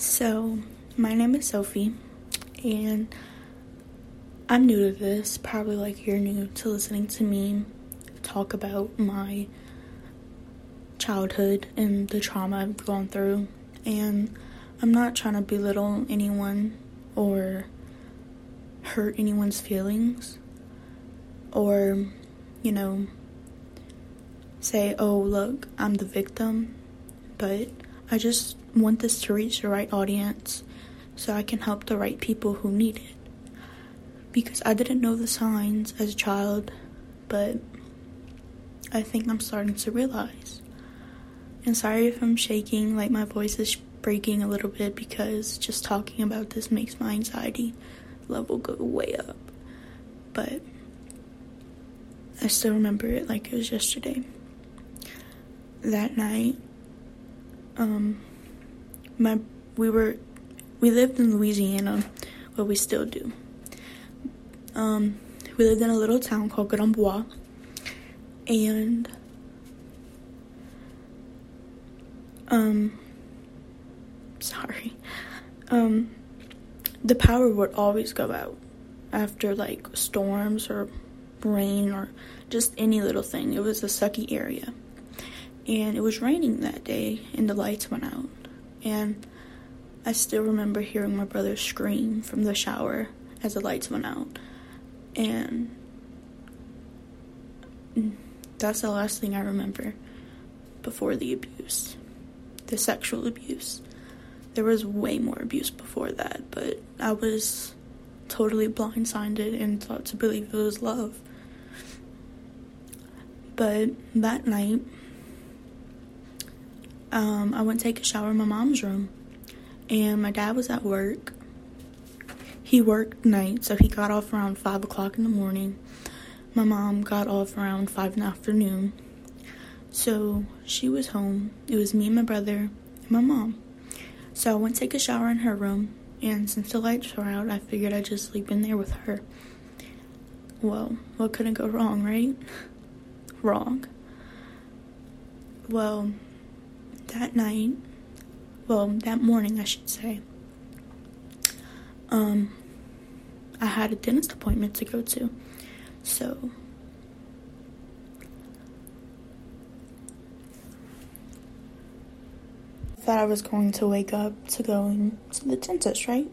So, my name is Sophie, and I'm new to this. Probably like you're new to listening to me talk about my childhood and the trauma I've gone through. And I'm not trying to belittle anyone or hurt anyone's feelings or, you know, say, oh, look, I'm the victim. But I just want this to reach the right audience so I can help the right people who need it. Because I didn't know the signs as a child, but I think I'm starting to realize. And sorry if I'm shaking, like my voice is breaking a little bit because just talking about this makes my anxiety level go way up. But I still remember it like it was yesterday. That night, um, my we were we lived in Louisiana, well we still do. Um, we lived in a little town called Grandbois, and um, sorry, um, the power would always go out after like storms or rain or just any little thing. It was a sucky area. And it was raining that day and the lights went out. And I still remember hearing my brother scream from the shower as the lights went out. And that's the last thing I remember before the abuse, the sexual abuse. There was way more abuse before that, but I was totally blindsided and thought to believe it was love. But that night, um, I went to take a shower in my mom's room, and my dad was at work. He worked night, so he got off around 5 o'clock in the morning. My mom got off around 5 in the afternoon. So she was home. It was me and my brother and my mom. So I went to take a shower in her room, and since the lights were out, I figured I'd just sleep in there with her. Well, what couldn't go wrong, right? wrong. Well, that night, well, that morning, I should say, um, I had a dentist appointment to go to. So, I thought I was going to wake up to going to the dentist, right?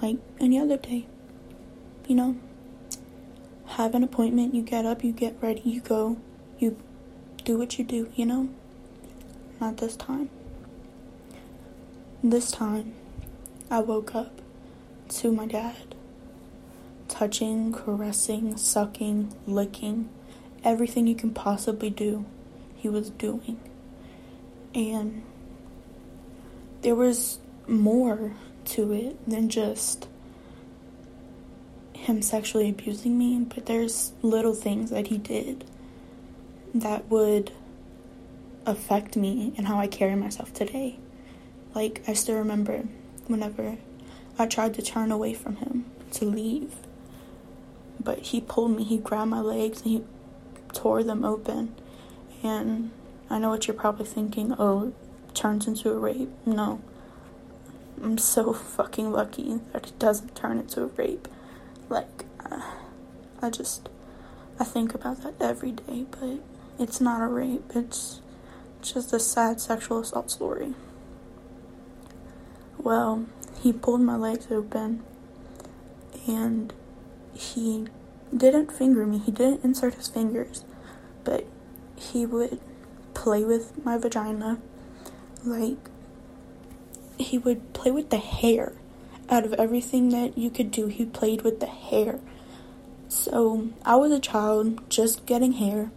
Like any other day. You know? Have an appointment, you get up, you get ready, you go, you do what you do, you know? Not this time. This time, I woke up to my dad touching, caressing, sucking, licking, everything you can possibly do, he was doing. And there was more to it than just him sexually abusing me, but there's little things that he did that would affect me and how I carry myself today. Like, I still remember whenever I tried to turn away from him to leave, but he pulled me, he grabbed my legs, and he tore them open. And I know what you're probably thinking oh, turns into a rape. No. I'm so fucking lucky that it doesn't turn into a rape. Like, uh, I just, I think about that every day, but it's not a rape. It's just a sad sexual assault story. Well, he pulled my legs open and he didn't finger me. He didn't insert his fingers, but he would play with my vagina like he would play with the hair out of everything that you could do. He played with the hair. So I was a child just getting hair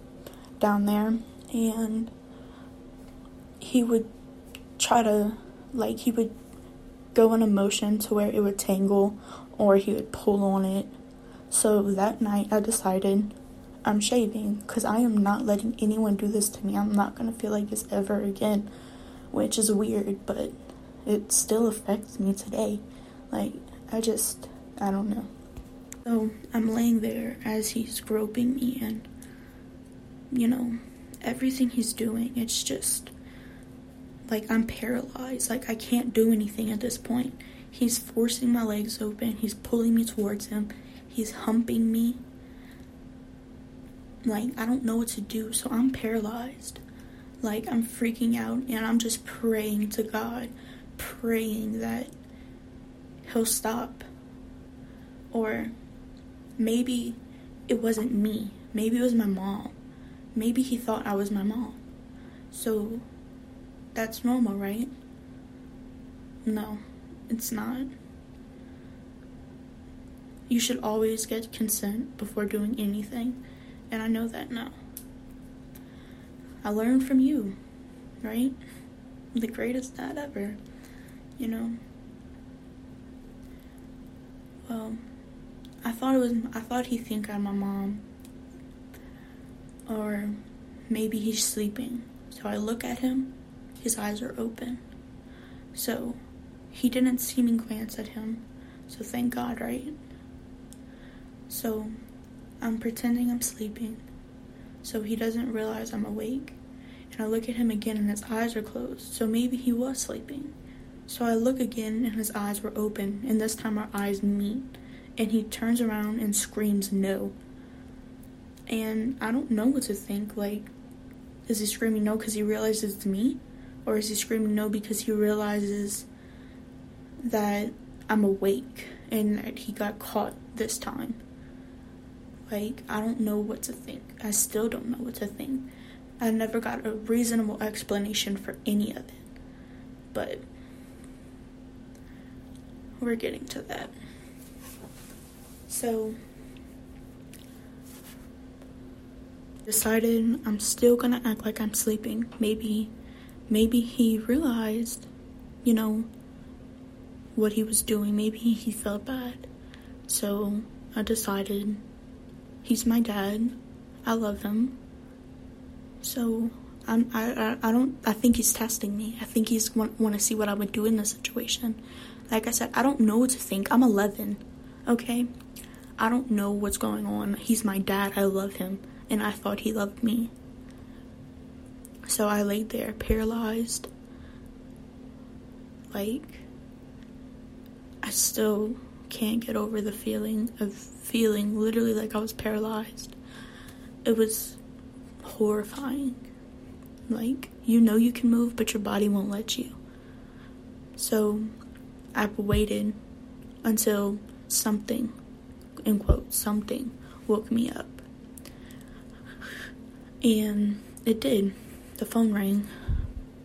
down there, and he would try to, like, he would go in a motion to where it would tangle or he would pull on it. So that night I decided I'm shaving because I am not letting anyone do this to me. I'm not going to feel like this ever again which is weird, but it still affects me today. Like, I just, I don't know. So, I'm laying there as he's groping me, and, you know, everything he's doing, it's just like I'm paralyzed. Like I can't do anything at this point. He's forcing my legs open. He's pulling me towards him. He's humping me. Like I don't know what to do, so I'm paralyzed. Like I'm freaking out and I'm just praying to God, praying that he'll stop. Or maybe it wasn't me. Maybe it was my mom. Maybe he thought I was my mom. So that's normal, right? No, it's not. You should always get consent before doing anything, and I know that now. I learned from you, right? The greatest dad ever, you know? Well, I thought it was, I thought he'd think I'm my mom. Or maybe he's sleeping. So I look at him his eyes are open. So he didn't see me glance at him. So thank God, right? So I'm pretending I'm sleeping. So he doesn't realize I'm awake. And I look at him again and his eyes are closed. So maybe he was sleeping. So I look again and his eyes were open. And this time our eyes meet. And he turns around and screams no. And I don't know what to think. Like, is he screaming no because he realizes it's me? Or is he screaming no because he realizes that I'm awake and that he got caught this time? Like, I don't know what to think. I still don't know what to think. I never got a reasonable explanation for any of it. But we're getting to that. So, decided I'm still gonna act like I'm sleeping. Maybe maybe he realized, you know, what he was doing. Maybe he felt bad. So I decided he's my dad. I love him. So I'm, I, I, I don't, I think he's testing me. I think he's want, want to see what I would do in this situation. Like I said, I don't know what to think. I'm 11, okay? I don't know what's going on. He's my dad. I love him. And I thought he loved me. So I laid there paralyzed. Like, I still can't get over the feeling of feeling literally like I was paralyzed. It was horrifying. Like, you know you can move, but your body won't let you. So I waited until something, in quote, something woke me up. And it did the phone rang.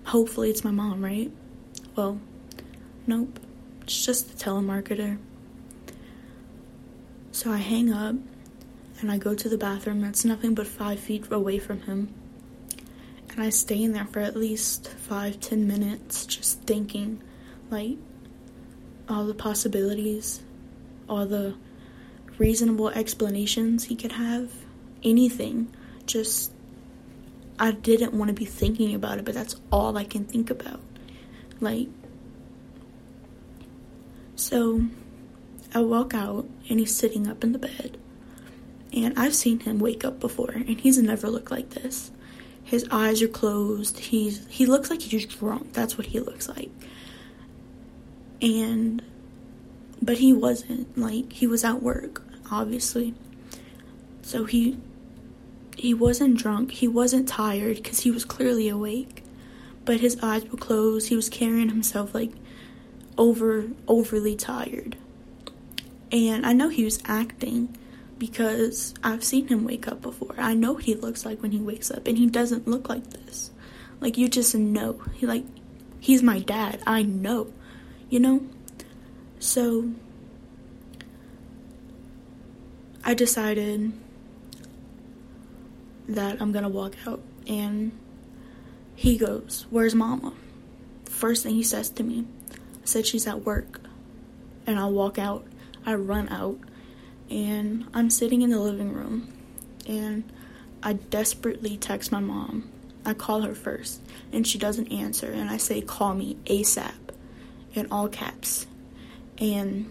Hopefully, it's my mom, right? Well, nope. It's just the telemarketer. So I hang up and I go to the bathroom that's nothing but five feet away from him. And I stay in there for at least five, ten minutes just thinking, like, all the possibilities, all the reasonable explanations he could have, anything. Just I didn't want to be thinking about it, but that's all I can think about. Like, so I walk out and he's sitting up in the bed. And I've seen him wake up before, and he's never looked like this. His eyes are closed. He's he looks like he's drunk. That's what he looks like. And but he wasn't like he was at work, obviously. So he he wasn't drunk, he wasn't tired because he was clearly awake, but his eyes were closed. He was carrying himself like over overly tired. And I know he was acting because I've seen him wake up before. I know what he looks like when he wakes up and he doesn't look like this. Like you just know. He like he's my dad. I know. You know? So I decided that I'm gonna walk out. And he goes, Where's mama? First thing he says to me, I said she's at work. And I walk out. I run out. And I'm sitting in the living room. And I desperately text my mom. I call her first. And she doesn't answer. And I say, Call me ASAP. In all caps. And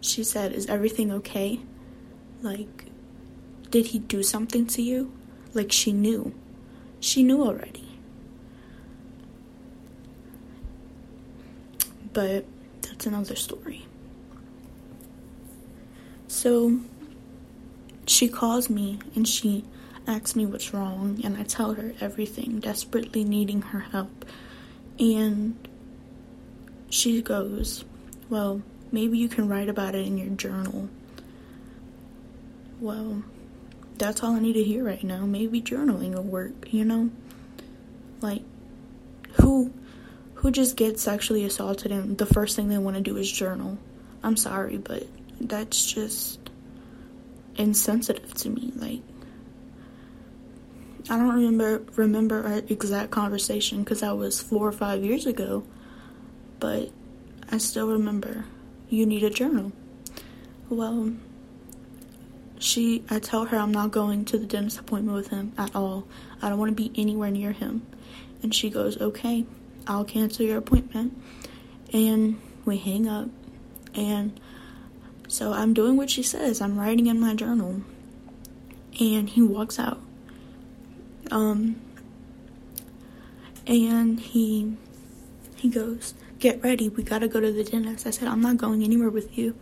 she said, Is everything okay? Like, did he do something to you? Like she knew. She knew already. but that's another story. So she calls me and she asks me what's wrong, and I tell her everything, desperately needing her help. And she goes, Well, maybe you can write about it in your journal. Well, that's all I need to hear right now. Maybe journaling will work, you know? Like, who who just gets sexually assaulted and the first thing they want to do is journal? I'm sorry, but that's just insensitive to me. Like, I don't remember remember our exact conversation because that was four or five years ago, but I still remember. You need a journal. Well, she, I tell her I'm not going to the dentist appointment with him at all. I don't want to be anywhere near him. And she goes, okay, I'll cancel your appointment. And we hang up. And so I'm doing what she says. I'm writing in my journal. And he walks out. Um, and he he goes, "Get ready. We got to go to the dentist." I said, "I'm not going anywhere with you."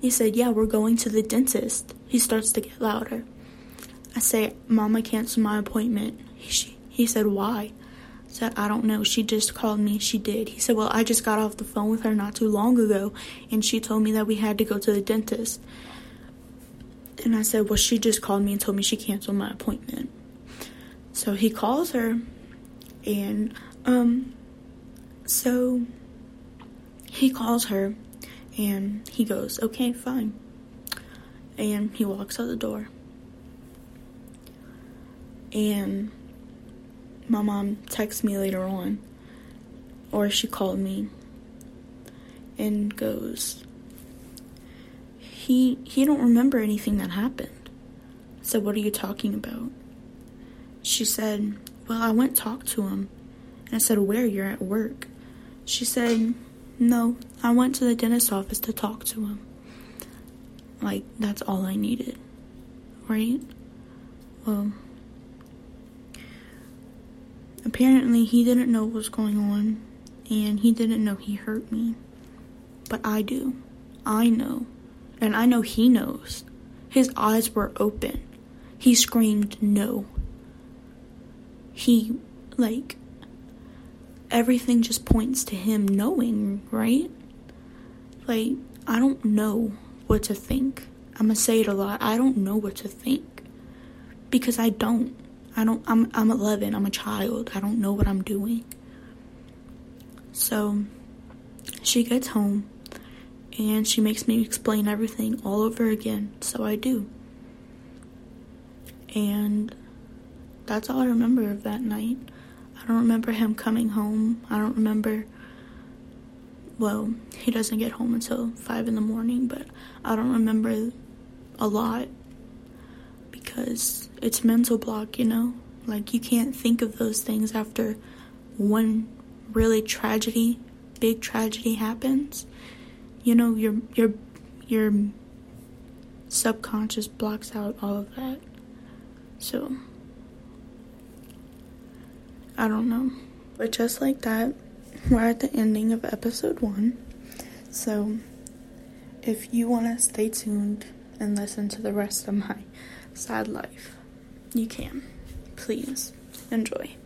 He said, "Yeah, we're going to the dentist." He starts to get louder. I say, "Mama canceled my appointment." He, he said, "Why?" I said, "I don't know. She just called me. She did." He said, "Well, I just got off the phone with her not too long ago, and she told me that we had to go to the dentist." And I said, "Well, she just called me and told me she canceled my appointment." So he calls her, and um, so he calls her, and he goes, "Okay, fine," and he walks out the door, and my mom texts me later on, or she called me, and goes, "He he don't remember anything that happened." So what are you talking about? She said, Well, I went talk to him. And I said, Where? You're at work. She said, No, I went to the dentist's office to talk to him. Like, that's all I needed. Right? Well, apparently he didn't know what was going on, and he didn't know he hurt me. But I do. I know. And I know he knows. His eyes were open. He screamed no he like everything just points to him knowing, right? Like I don't know what to think. I'm gonna say it a lot. I don't know what to think because I don't. I don't. I'm I'm 11. I'm a child. I don't know what I'm doing. So she gets home and she makes me explain everything all over again. So I do. And that's all I remember of that night. I don't remember him coming home. I don't remember. Well, he doesn't get home until 5 in the morning, but I don't remember a lot because it's mental block, you know? Like, you can't think of those things after one really tragedy, big tragedy happens. You know, your, your, your subconscious blocks out all of that. So. I don't know. But just like that, we're at the ending of episode one. So if you want to stay tuned and listen to the rest of my sad life, you can. Please enjoy.